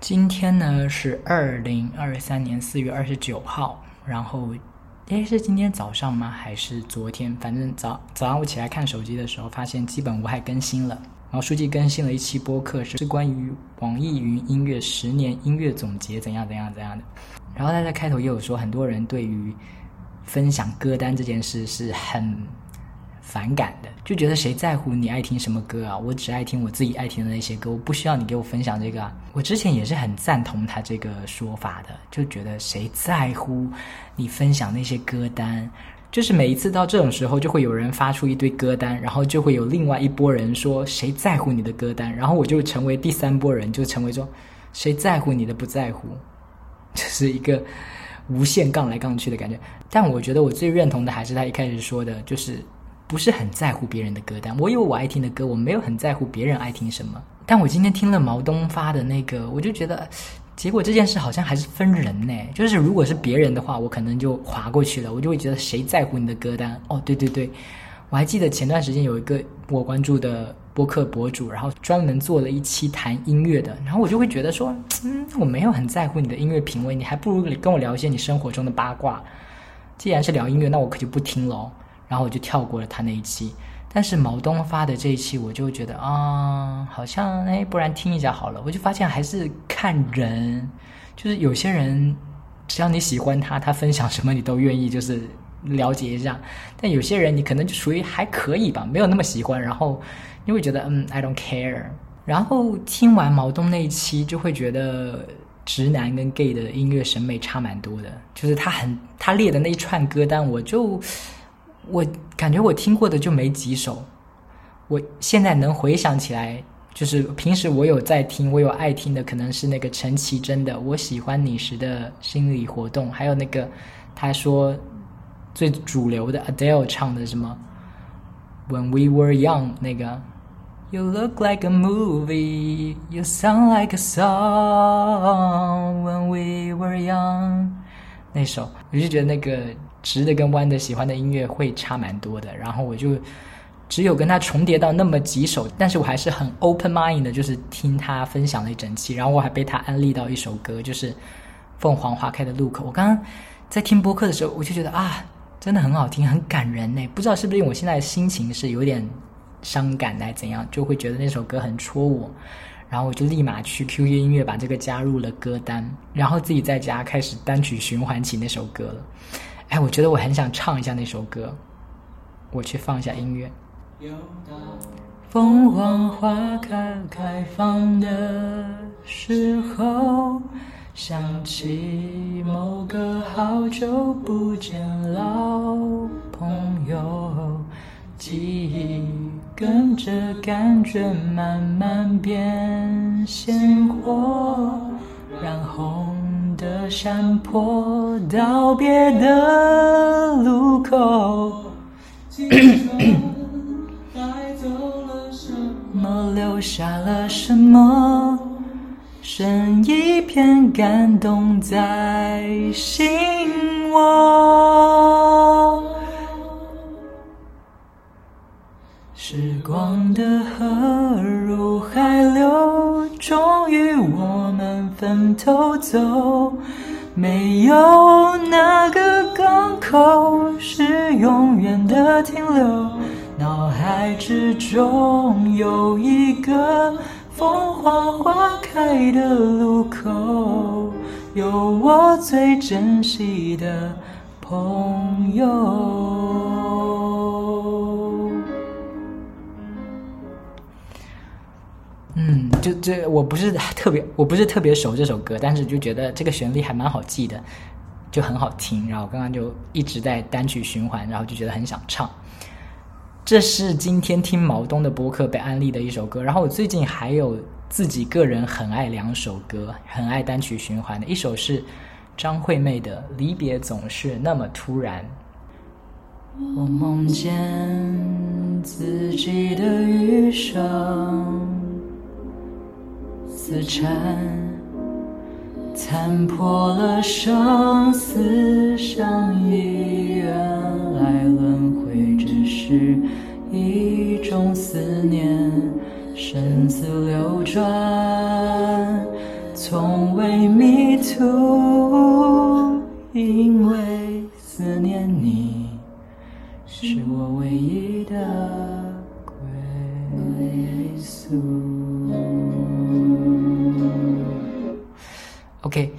今天呢是二零二三年四月二十九号，然后，诶，是今天早上吗？还是昨天？反正早早上我起来看手机的时候，发现基本无害更新了。然后书记更新了一期播客，是关于网易云音乐十年音乐总结怎样怎样怎样的。然后他在开头也有说，很多人对于分享歌单这件事是很。反感的，就觉得谁在乎你爱听什么歌啊？我只爱听我自己爱听的那些歌，我不需要你给我分享这个啊。我之前也是很赞同他这个说法的，就觉得谁在乎你分享那些歌单？就是每一次到这种时候，就会有人发出一堆歌单，然后就会有另外一波人说谁在乎你的歌单？然后我就成为第三波人，就成为说谁在乎你的不在乎，这是一个无限杠来杠去的感觉。但我觉得我最认同的还是他一开始说的，就是。不是很在乎别人的歌单，我有我爱听的歌，我没有很在乎别人爱听什么。但我今天听了毛东发的那个，我就觉得，结果这件事好像还是分人呢。就是如果是别人的话，我可能就划过去了，我就会觉得谁在乎你的歌单？哦，对对对，我还记得前段时间有一个我关注的播客博主，然后专门做了一期谈音乐的，然后我就会觉得说，嗯，我没有很在乎你的音乐品味，你还不如跟我聊一些你生活中的八卦。既然是聊音乐，那我可就不听喽。然后我就跳过了他那一期，但是毛东发的这一期，我就觉得啊，好像哎，不然听一下好了。我就发现还是看人，就是有些人，只要你喜欢他，他分享什么你都愿意，就是了解一下。但有些人你可能就属于还可以吧，没有那么喜欢，然后你会觉得嗯，I don't care。然后听完毛东那一期，就会觉得直男跟 gay 的音乐审美差蛮多的，就是他很他列的那一串歌单，我就。我感觉我听过的就没几首，我现在能回想起来，就是平时我有在听，我有爱听的，可能是那个陈绮贞的《我喜欢你时的心理活动》，还有那个他说最主流的 Adele 唱的什么《When We Were Young》那个 You look like a movie, you sound like a song when we were young。那首我就觉得那个。直的跟弯的喜欢的音乐会差蛮多的，然后我就只有跟他重叠到那么几首，但是我还是很 open mind 的，就是听他分享了一整期，然后我还被他安利到一首歌，就是凤凰花开的路口。我刚刚在听播客的时候，我就觉得啊，真的很好听，很感人呢。不知道是不是因为我现在心情是有点伤感来怎样，就会觉得那首歌很戳我。然后我就立马去 QQ 音乐把这个加入了歌单，然后自己在家开始单曲循环起那首歌了。哎，我觉得我很想唱一下那首歌，我去放一下音乐。凤凰花开开放的时候，想起某个好久不见老朋友，记忆跟着感觉慢慢变鲜活，然后。的山坡，道别的路口，带走了什么留下了什么？剩一片感动在心窝。时光的河分头走。没有哪个港口是永远的停留。脑海之中有一个凤凰花开的路口，有我最珍惜的朋友。嗯，就这我不是特别，我不是特别熟这首歌，但是就觉得这个旋律还蛮好记的，就很好听。然后刚刚就一直在单曲循环，然后就觉得很想唱。这是今天听毛东的播客被安利的一首歌。然后我最近还有自己个人很爱两首歌，很爱单曲循环的，一首是张惠妹的《离别总是那么突然》。我梦见自己的余生。死缠，残破了生死相依。原来轮回只是一种思念，生死流转，从未迷途，因为思念你是我唯一的归宿。OK，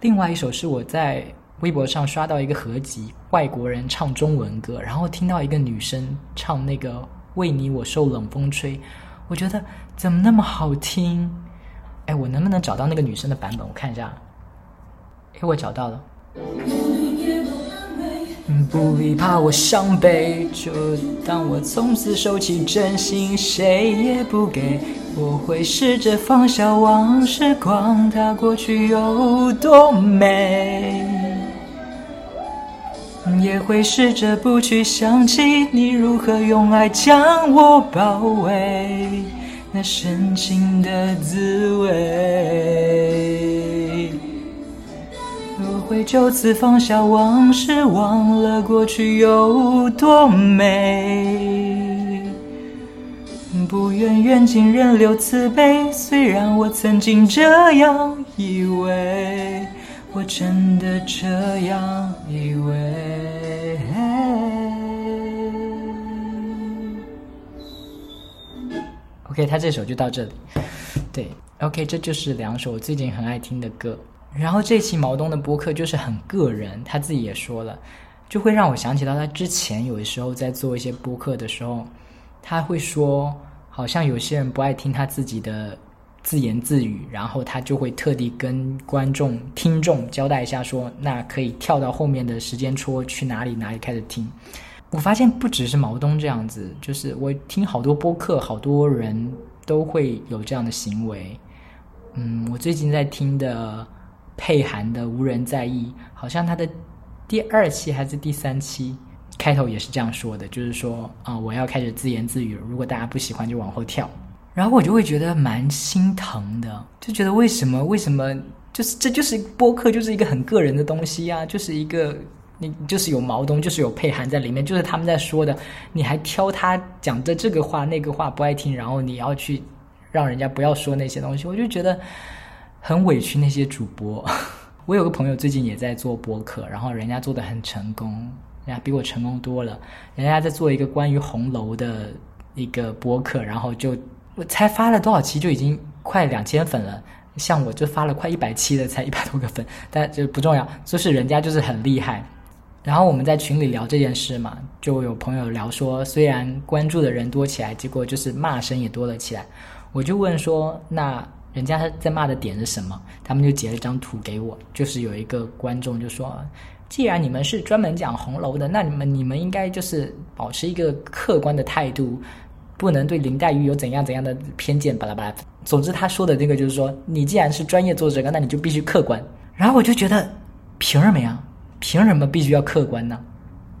另外一首是我在微博上刷到一个合集，外国人唱中文歌，然后听到一个女生唱那个“为你我受冷风吹”，我觉得怎么那么好听？哎，我能不能找到那个女生的版本？我看一下。哎，我找到了。不必怕我伤悲，就当我从此收起真心，谁也不给。我会试着放下往事，管它过去有多美，也会试着不去想起你如何用爱将我包围。那深情的滋味，会就此放下往事，忘了过去有多美。不愿缘尽人留慈悲，虽然我曾经这样以为，我真的这样以为。OK，他这首就到这里。对，OK，这就是两首我最近很爱听的歌。然后这期毛东的播客就是很个人，他自己也说了，就会让我想起到他之前有的时候在做一些播客的时候，他会说，好像有些人不爱听他自己的自言自语，然后他就会特地跟观众、听众交代一下，说那可以跳到后面的时间戳去哪里哪里开始听。我发现不只是毛东这样子，就是我听好多播客，好多人都会有这样的行为。嗯，我最近在听的佩涵的《无人在意》，好像他的第二期还是第三期开头也是这样说的，就是说啊，我要开始自言自语，如果大家不喜欢就往后跳。然后我就会觉得蛮心疼的，就觉得为什么为什么就是这就是播客就是一个很个人的东西呀，就是一个。你就是有毛东，就是有佩涵在里面，就是他们在说的，你还挑他讲的这个话那个话不爱听，然后你要去让人家不要说那些东西，我就觉得很委屈那些主播。我有个朋友最近也在做播客，然后人家做的很成功，人家比我成功多了，人家在做一个关于红楼的一个播客，然后就我才发了多少期就已经快两千粉了，像我就发了快一百期的才一百多个粉，但这不重要，就是人家就是很厉害。然后我们在群里聊这件事嘛，就有朋友聊说，虽然关注的人多起来，结果就是骂声也多了起来。我就问说，那人家在骂的点是什么？他们就截了一张图给我，就是有一个观众就说，既然你们是专门讲红楼的，那你们你们应该就是保持一个客观的态度，不能对林黛玉有怎样怎样的偏见，巴拉巴拉。总之他说的那个就是说，你既然是专业做这个，那你就必须客观。然后我就觉得，凭什么呀？凭什么必须要客观呢？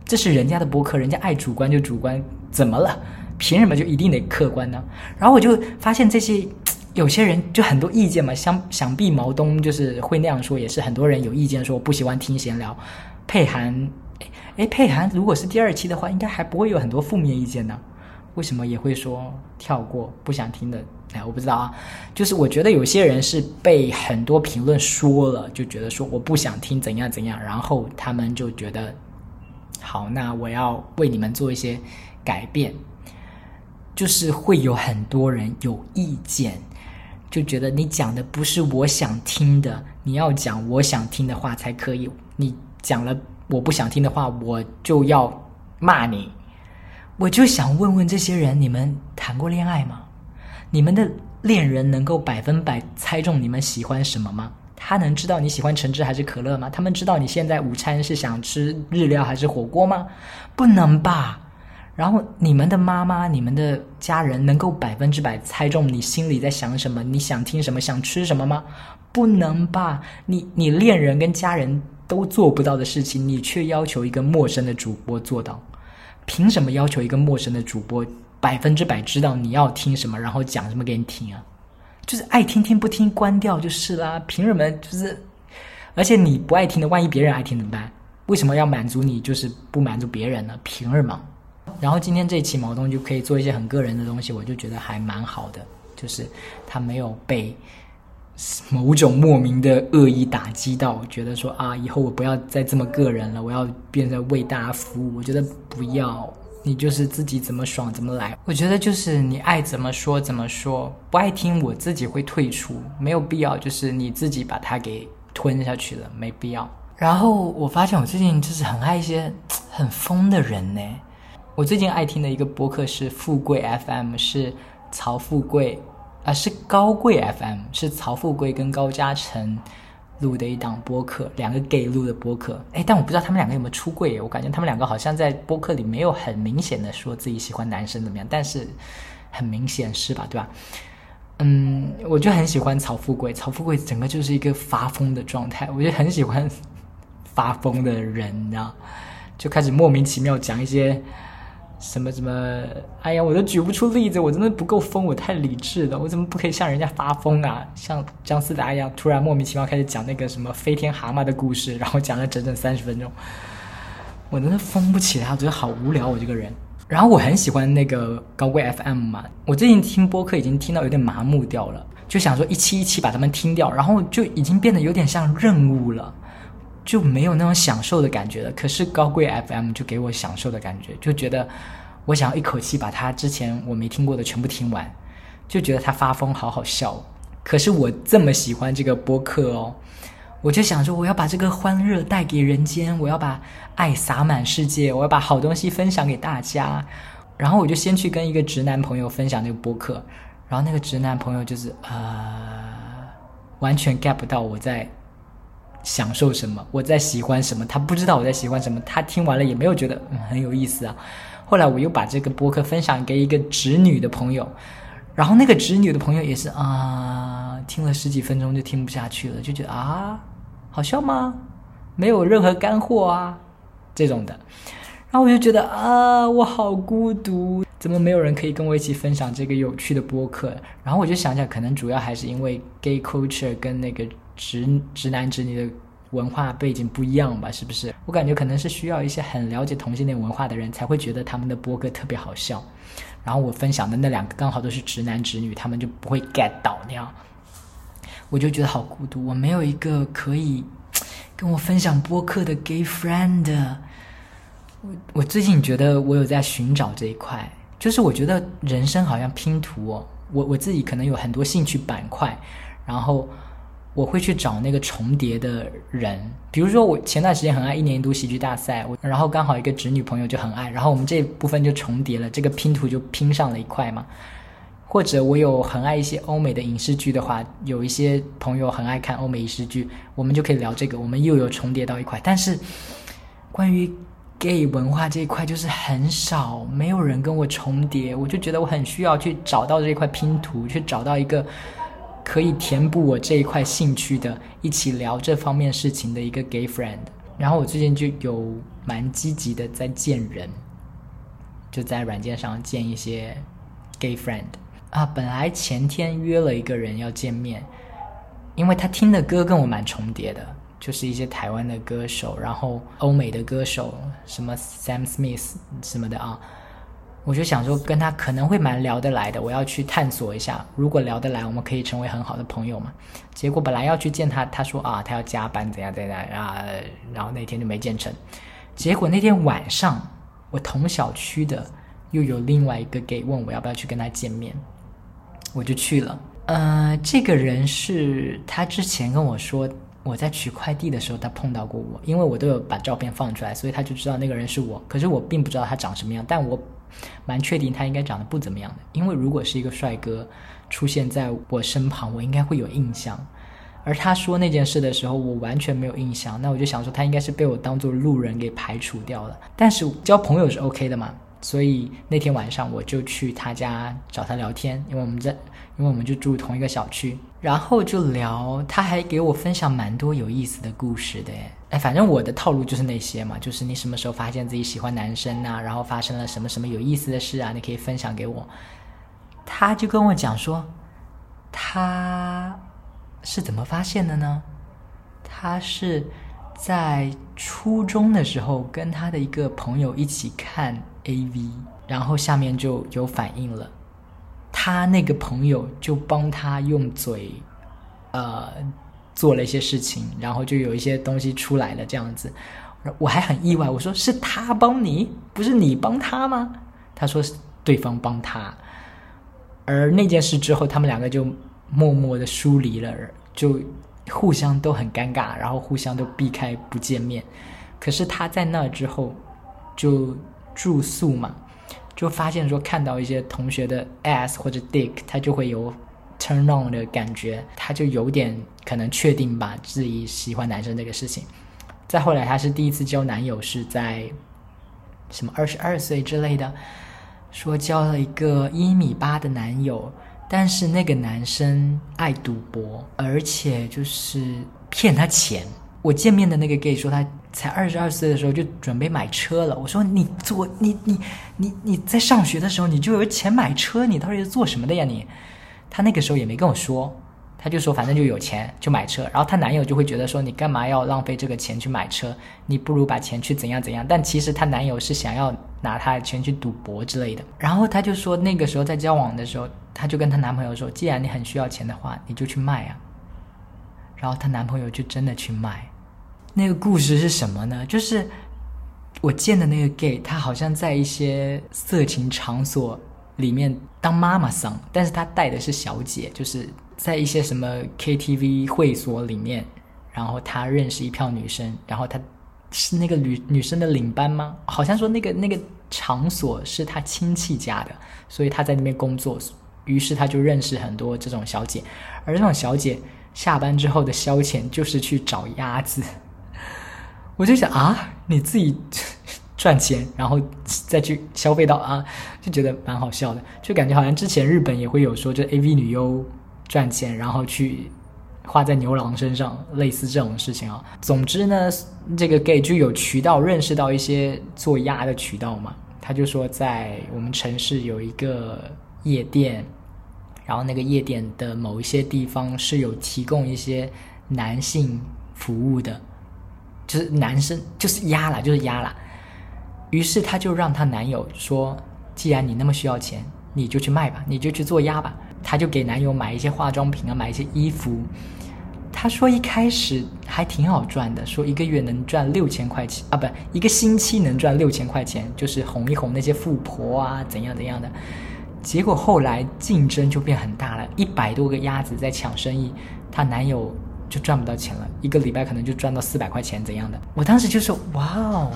这是人家的博客，人家爱主观就主观，怎么了？凭什么就一定得客观呢？然后我就发现这些有些人就很多意见嘛，想想必毛东就是会那样说，也是很多人有意见说不喜欢听闲聊。佩涵，哎，佩涵如果是第二期的话，应该还不会有很多负面意见呢。为什么也会说跳过不想听的？哎，我不知道啊。就是我觉得有些人是被很多评论说了，就觉得说我不想听怎样怎样，然后他们就觉得好，那我要为你们做一些改变。就是会有很多人有意见，就觉得你讲的不是我想听的，你要讲我想听的话才可以。你讲了我不想听的话，我就要骂你。我就想问问这些人，你们谈过恋爱吗？你们的恋人能够百分百猜中你们喜欢什么吗？他能知道你喜欢橙汁还是可乐吗？他们知道你现在午餐是想吃日料还是火锅吗？不能吧。然后你们的妈妈、你们的家人能够百分之百猜中你心里在想什么？你想听什么？想吃什么吗？不能吧。你你恋人跟家人都做不到的事情，你却要求一个陌生的主播做到。凭什么要求一个陌生的主播百分之百知道你要听什么，然后讲什么给你听啊？就是爱听听不听关掉就是啦。凭什么？就是，而且你不爱听的，万一别人爱听怎么办？为什么要满足你，就是不满足别人呢？凭什么？然后今天这一期毛东就可以做一些很个人的东西，我就觉得还蛮好的，就是他没有被某种莫名的恶意打击到，觉得说啊，以后我不要再这么个人了，我要变成为大家服务。我觉得不要，你就是自己怎么爽怎么来。我觉得就是你爱怎么说怎么说，不爱听我自己会退出，没有必要，就是你自己把它给吞下去了，没必要。然后我发现我最近就是很爱一些很疯的人呢。我最近爱听的一个播客是富贵 FM，是曹富贵。啊，是高贵 FM，是曹富贵跟高嘉诚录的一档播客，两个 gay 录的播客。哎，但我不知道他们两个有没有出柜，我感觉他们两个好像在播客里没有很明显的说自己喜欢男生怎么样，但是很明显是吧？对吧？嗯，我就很喜欢曹富贵，曹富贵整个就是一个发疯的状态，我就很喜欢 发疯的人，你知道，就开始莫名其妙讲一些。什么什么？哎呀，我都举不出例子，我真的不够疯，我太理智了，我怎么不可以像人家发疯啊？像姜思达一样，突然莫名其妙开始讲那个什么飞天蛤蟆的故事，然后讲了整整三十分钟，我真的疯不起来，我觉得好无聊，我这个人。然后我很喜欢那个高贵 FM 嘛，我最近听播客已经听到有点麻木掉了，就想说一期一期把它们听掉，然后就已经变得有点像任务了。就没有那种享受的感觉了。可是高贵 FM 就给我享受的感觉，就觉得我想要一口气把它之前我没听过的全部听完，就觉得他发疯好好笑。可是我这么喜欢这个播客哦，我就想说我要把这个欢乐带给人间，我要把爱洒满世界，我要把好东西分享给大家。然后我就先去跟一个直男朋友分享那个播客，然后那个直男朋友就是呃，完全 get 不到我在。享受什么？我在喜欢什么？他不知道我在喜欢什么。他听完了也没有觉得很有意思啊。后来我又把这个播客分享给一个直女的朋友，然后那个直女的朋友也是啊，听了十几分钟就听不下去了，就觉得啊，好笑吗？没有任何干货啊，这种的。然后我就觉得啊，我好孤独，怎么没有人可以跟我一起分享这个有趣的播客？然后我就想想，可能主要还是因为 gay culture 跟那个。直直男直女的文化背景不一样吧？是不是？我感觉可能是需要一些很了解同性恋文化的人才会觉得他们的播客特别好笑。然后我分享的那两个刚好都是直男直女，他们就不会 get 到那样。我就觉得好孤独，我没有一个可以跟我分享播客的 gay friend。我我最近觉得我有在寻找这一块，就是我觉得人生好像拼图哦，我我自己可能有很多兴趣板块，然后。我会去找那个重叠的人，比如说我前段时间很爱一年一度喜剧大赛，我然后刚好一个侄女朋友就很爱，然后我们这部分就重叠了，这个拼图就拼上了一块嘛。或者我有很爱一些欧美的影视剧的话，有一些朋友很爱看欧美影视剧，我们就可以聊这个，我们又有重叠到一块。但是关于 gay 文化这一块就是很少，没有人跟我重叠，我就觉得我很需要去找到这块拼图，去找到一个。可以填补我这一块兴趣的，一起聊这方面事情的一个 gay friend。然后我最近就有蛮积极的在见人，就在软件上见一些 gay friend 啊。本来前天约了一个人要见面，因为他听的歌跟我蛮重叠的，就是一些台湾的歌手，然后欧美的歌手，什么 Sam Smith 什么的啊。我就想说，跟他可能会蛮聊得来的，我要去探索一下。如果聊得来，我们可以成为很好的朋友嘛。结果本来要去见他，他说啊，他要加班，怎样怎样啊，然后那天就没见成。结果那天晚上，我同小区的又有另外一个 gay 问我要不要去跟他见面，我就去了。呃，这个人是他之前跟我说，我在取快递的时候他碰到过我，因为我都有把照片放出来，所以他就知道那个人是我。可是我并不知道他长什么样，但我。蛮确定他应该长得不怎么样的，因为如果是一个帅哥出现在我身旁，我应该会有印象。而他说那件事的时候，我完全没有印象，那我就想说他应该是被我当做路人给排除掉了。但是交朋友是 OK 的嘛，所以那天晚上我就去他家找他聊天，因为我们在，因为我们就住同一个小区，然后就聊，他还给我分享蛮多有意思的故事的。哎，反正我的套路就是那些嘛，就是你什么时候发现自己喜欢男生呐，然后发生了什么什么有意思的事啊，你可以分享给我。他就跟我讲说，他是怎么发现的呢？他是在初中的时候跟他的一个朋友一起看 AV，然后下面就有反应了，他那个朋友就帮他用嘴呃做了一些事情，然后就有一些东西出来了这样子。我还很意外，我说是他帮你，不是你帮他吗？他说是对方帮他。而那件事之后，他们两个就默默的疏离了，就互相都很尴尬，然后互相都避开不见面。可是他在那之后就住宿嘛，就发现说看到一些同学的 ass 或者 dick，他就会有 turn on 的感觉，他就有点可能确定吧自己喜欢男生这个事情。再后来，她是第一次交男友是在什么二十二岁之类的，说交了一个一米八的男友，但是那个男生爱赌博，而且就是骗他钱。我见面的那个 gay 说他才二十二岁的时候就准备买车了。我说你做你你你你在上学的时候你就有钱买车，你到底是做什么的呀你？他那个时候也没跟我说。她就说，反正就有钱就买车，然后她男友就会觉得说，你干嘛要浪费这个钱去买车？你不如把钱去怎样怎样。但其实她男友是想要拿她的钱去赌博之类的。然后她就说，那个时候在交往的时候，她就跟她男朋友说，既然你很需要钱的话，你就去卖啊。然后她男朋友就真的去卖。那个故事是什么呢？就是我见的那个 gay，他好像在一些色情场所里面当妈妈桑，但是他带的是小姐，就是。在一些什么 KTV 会所里面，然后他认识一票女生，然后他是那个女女生的领班吗？好像说那个那个场所是他亲戚家的，所以他在那边工作，于是他就认识很多这种小姐，而这种小姐下班之后的消遣就是去找鸭子。我就想啊，你自己赚钱，然后再去消费到啊，就觉得蛮好笑的，就感觉好像之前日本也会有说，这 AV 女优。赚钱，然后去花在牛郎身上，类似这种事情啊。总之呢，这个 gay 就有渠道认识到一些做鸭的渠道嘛。他就说，在我们城市有一个夜店，然后那个夜店的某一些地方是有提供一些男性服务的，就是男生就是鸭啦，就是鸭啦。于是她就让她男友说：“既然你那么需要钱，你就去卖吧，你就去做鸭吧。”她就给男友买一些化妆品啊，买一些衣服。她说一开始还挺好赚的，说一个月能赚六千块钱啊，不，一个星期能赚六千块钱，就是哄一哄那些富婆啊，怎样怎样的。结果后来竞争就变很大了，一百多个鸭子在抢生意，她男友就赚不到钱了，一个礼拜可能就赚到四百块钱怎样的。我当时就说：“哇哦，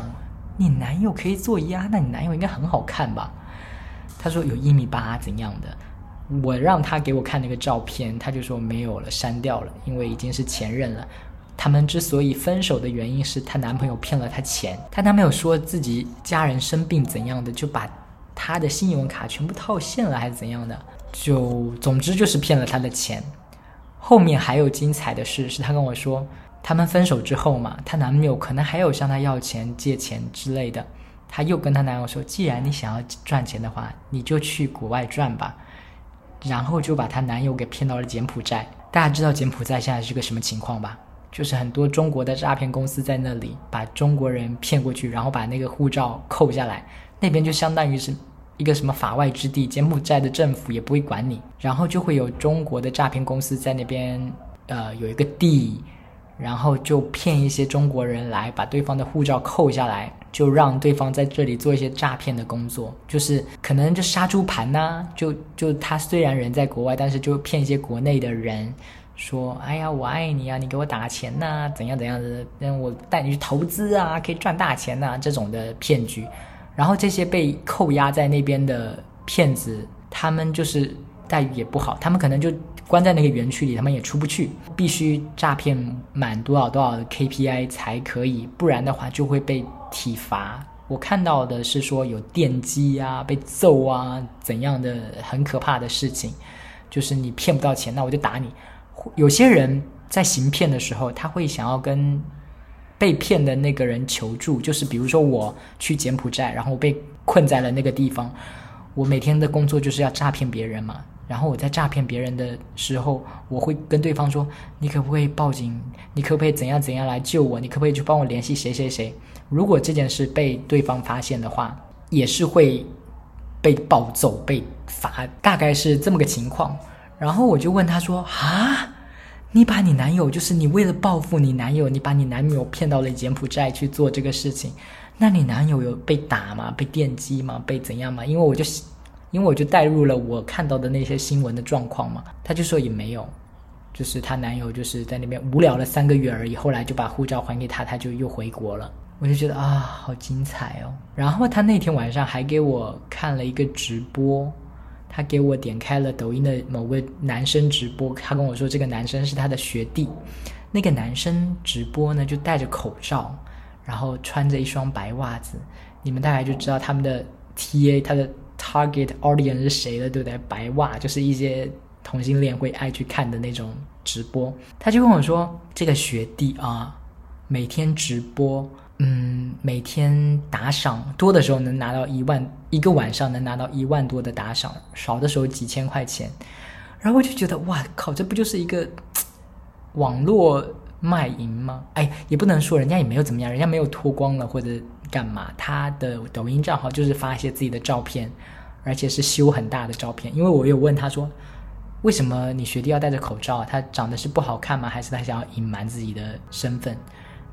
你男友可以做鸭，那你男友应该很好看吧？”他说有一米八怎样的。我让他给我看那个照片，他就说没有了，删掉了，因为已经是前任了。他们之所以分手的原因是她男朋友骗了她钱，她男朋友说自己家人生病怎样的，就把她的信用卡全部套现了，还是怎样的，就总之就是骗了她的钱。后面还有精彩的事，是她跟我说，他们分手之后嘛，她男朋友可能还有向她要钱、借钱之类的，她又跟她男友说，既然你想要赚钱的话，你就去国外赚吧。然后就把她男友给骗到了柬埔寨。大家知道柬埔寨现在是个什么情况吧？就是很多中国的诈骗公司在那里把中国人骗过去，然后把那个护照扣下来，那边就相当于是一个什么法外之地，柬埔寨的政府也不会管你。然后就会有中国的诈骗公司在那边，呃，有一个地。然后就骗一些中国人来把对方的护照扣下来，就让对方在这里做一些诈骗的工作，就是可能就杀猪盘呐，就就他虽然人在国外，但是就骗一些国内的人，说哎呀我爱你啊，你给我打钱呐，怎样怎样的，让我带你去投资啊，可以赚大钱呐，这种的骗局。然后这些被扣押在那边的骗子，他们就是待遇也不好，他们可能就。关在那个园区里，他们也出不去，必须诈骗满多少多少的 KPI 才可以，不然的话就会被体罚。我看到的是说有电击啊、被揍啊怎样的很可怕的事情，就是你骗不到钱，那我就打你。有些人在行骗的时候，他会想要跟被骗的那个人求助，就是比如说我去柬埔寨，然后被困在了那个地方，我每天的工作就是要诈骗别人嘛。然后我在诈骗别人的时候，我会跟对方说：“你可不可以报警？你可不可以怎样怎样来救我？你可不可以去帮我联系谁谁谁？”如果这件事被对方发现的话，也是会被暴揍、被罚，大概是这么个情况。然后我就问他说：“啊，你把你男友，就是你为了报复你男友，你把你男友骗到了柬埔寨去做这个事情，那你男友有被打吗？被电击吗？被怎样吗？因为我就，因为我就带入了我看到的那些新闻的状况嘛，他就说也没有，就是她男友就是在那边无聊了三个月而已，后来就把护照还给他，他就又回国了。我就觉得啊，好精彩哦。然后他那天晚上还给我看了一个直播。他给我点开了抖音的某个男生直播，他跟我说这个男生是他的学弟。那个男生直播呢，就戴着口罩，然后穿着一双白袜子。你们大概就知道他们的 TA，他的 target audience 是谁的，对不对？白袜就是一些同性恋会爱去看的那种直播。他就跟我说，这个学弟啊，每天直播。嗯，每天打赏多的时候能拿到一万，一个晚上能拿到一万多的打赏，少的时候几千块钱。然后我就觉得，哇靠，这不就是一个网络卖淫吗？哎，也不能说人家也没有怎么样，人家没有脱光了或者干嘛，他的抖音账号就是发一些自己的照片，而且是修很大的照片。因为我有问他说，为什么你学弟要戴着口罩？他长得是不好看吗？还是他想要隐瞒自己的身份？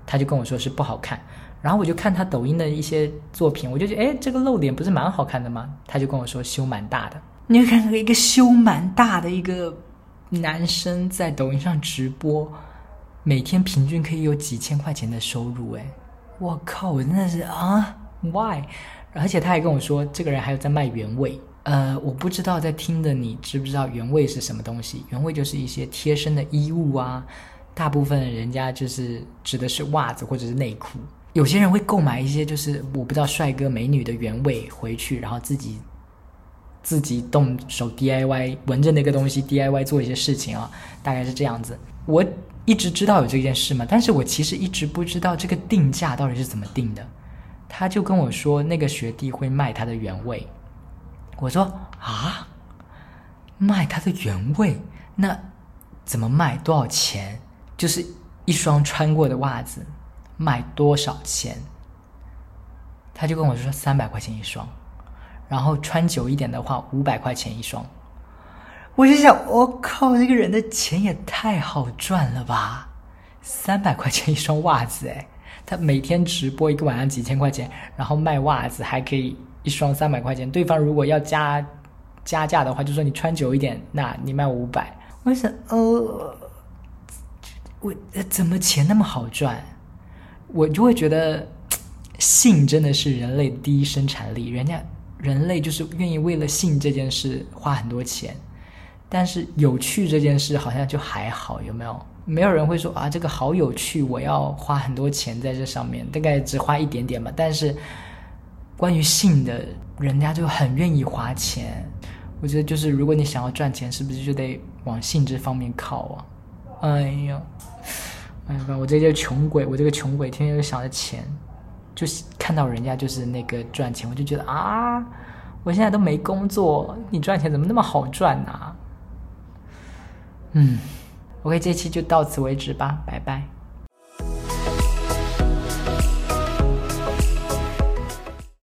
他就跟我说是不好看，然后我就看他抖音的一些作品，我就觉得哎，这个露脸不是蛮好看的吗？他就跟我说修蛮大的。你会看看一个修蛮大的一个男生在抖音上直播，每天平均可以有几千块钱的收入，哎，我靠，我真的是啊，why？而且他还跟我说，这个人还有在卖原味。呃，我不知道在听的你知不知道原味是什么东西？原味就是一些贴身的衣物啊。大部分人家就是指的是袜子或者是内裤，有些人会购买一些就是我不知道帅哥美女的原味回去，然后自己自己动手 DIY 闻着那个东西 DIY 做一些事情啊，大概是这样子。我一直知道有这件事嘛，但是我其实一直不知道这个定价到底是怎么定的。他就跟我说那个学弟会卖他的原味，我说啊，卖他的原味，那怎么卖？多少钱？就是一双穿过的袜子，卖多少钱？他就跟我说三百块钱一双，然后穿久一点的话五百块钱一双。我就想，我靠，这个人的钱也太好赚了吧！三百块钱一双袜子，哎，他每天直播一个晚上几千块钱，然后卖袜子还可以一双三百块钱。对方如果要加加价的话，就说你穿久一点，那你卖五百。我想，呃。我怎么钱那么好赚？我就会觉得性真的是人类第一生产力，人家人类就是愿意为了性这件事花很多钱。但是有趣这件事好像就还好，有没有？没有人会说啊，这个好有趣，我要花很多钱在这上面，大概只花一点点吧。但是关于性的，人家就很愿意花钱。我觉得就是如果你想要赚钱，是不是就得往性这方面靠啊？哎呀，哎呀，我这个穷鬼，我这个穷鬼天天就想着钱，就是看到人家就是那个赚钱，我就觉得啊，我现在都没工作，你赚钱怎么那么好赚呢？嗯，OK，这期就到此为止吧，拜拜。